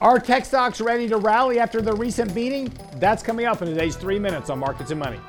Are tech stocks ready to rally after the recent beating? That's coming up in today's three minutes on Markets and Money.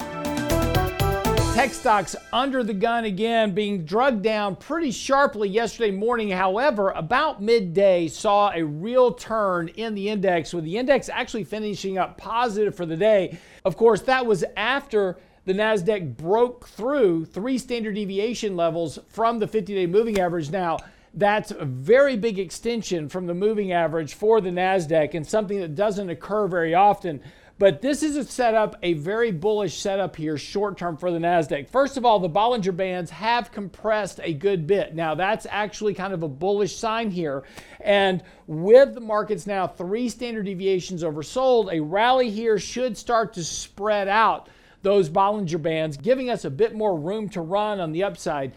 Tech stocks under the gun again, being drugged down pretty sharply yesterday morning. However, about midday saw a real turn in the index, with the index actually finishing up positive for the day. Of course, that was after the NASDAQ broke through three standard deviation levels from the 50 day moving average. Now, that's a very big extension from the moving average for the NASDAQ and something that doesn't occur very often. But this is a setup, a very bullish setup here, short term for the NASDAQ. First of all, the Bollinger Bands have compressed a good bit. Now, that's actually kind of a bullish sign here. And with the markets now three standard deviations oversold, a rally here should start to spread out those Bollinger Bands, giving us a bit more room to run on the upside.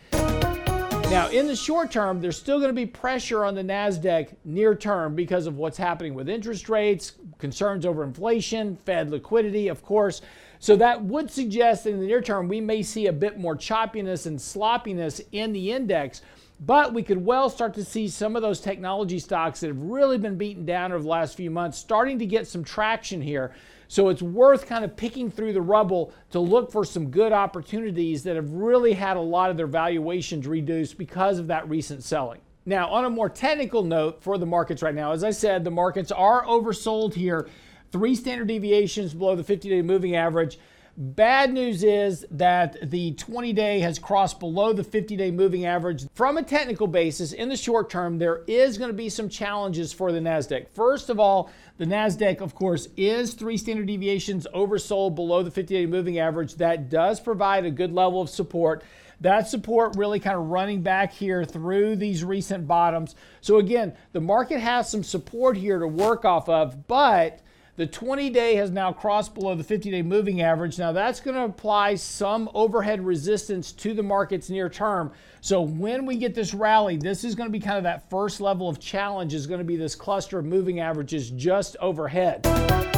Now, in the short term, there's still going to be pressure on the NASDAQ near term because of what's happening with interest rates, concerns over inflation, Fed liquidity, of course. So that would suggest in the near term, we may see a bit more choppiness and sloppiness in the index. But we could well start to see some of those technology stocks that have really been beaten down over the last few months starting to get some traction here. So it's worth kind of picking through the rubble to look for some good opportunities that have really had a lot of their valuations reduced because of that recent selling. Now, on a more technical note for the markets right now, as I said, the markets are oversold here, three standard deviations below the 50 day moving average. Bad news is that the 20 day has crossed below the 50 day moving average. From a technical basis, in the short term, there is going to be some challenges for the NASDAQ. First of all, the NASDAQ, of course, is three standard deviations oversold below the 50 day moving average. That does provide a good level of support. That support really kind of running back here through these recent bottoms. So, again, the market has some support here to work off of, but the 20 day has now crossed below the 50 day moving average. Now, that's going to apply some overhead resistance to the markets near term. So, when we get this rally, this is going to be kind of that first level of challenge, is going to be this cluster of moving averages just overhead.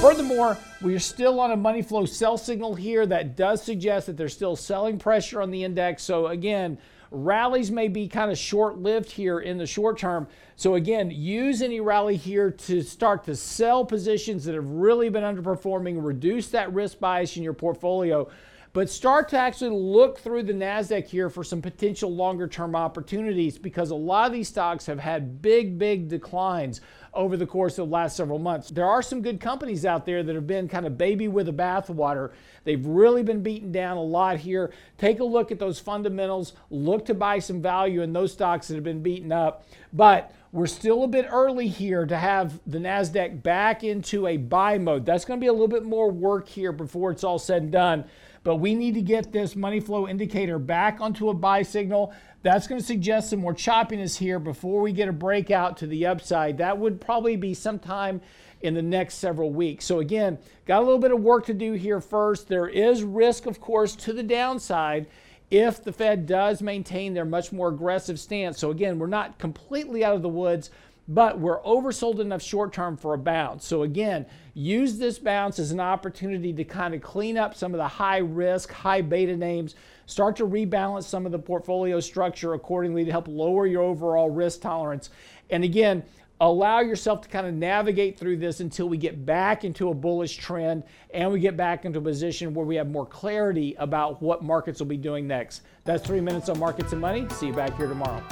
Furthermore, we are still on a money flow sell signal here that does suggest that there's still selling pressure on the index. So, again, Rallies may be kind of short lived here in the short term. So, again, use any rally here to start to sell positions that have really been underperforming, reduce that risk bias in your portfolio but start to actually look through the NASDAQ here for some potential longer term opportunities because a lot of these stocks have had big, big declines over the course of the last several months. There are some good companies out there that have been kind of baby with the bathwater. They've really been beaten down a lot here. Take a look at those fundamentals, look to buy some value in those stocks that have been beaten up. But we're still a bit early here to have the NASDAQ back into a buy mode. That's going to be a little bit more work here before it's all said and done but we need to get this money flow indicator back onto a buy signal. That's going to suggest some more choppiness here before we get a breakout to the upside. That would probably be sometime in the next several weeks. So, again, got a little bit of work to do here first. There is risk, of course, to the downside if the Fed does maintain their much more aggressive stance. So, again, we're not completely out of the woods, but we're oversold enough short term for a bounce. So, again, use this bounce as an opportunity to kind of clean up some of the high risk, high beta names, start to rebalance some of the portfolio structure accordingly to help lower your overall risk tolerance. And again, allow yourself to kind of navigate through this until we get back into a bullish trend and we get back into a position where we have more clarity about what markets will be doing next. That's three minutes on markets and money. See you back here tomorrow.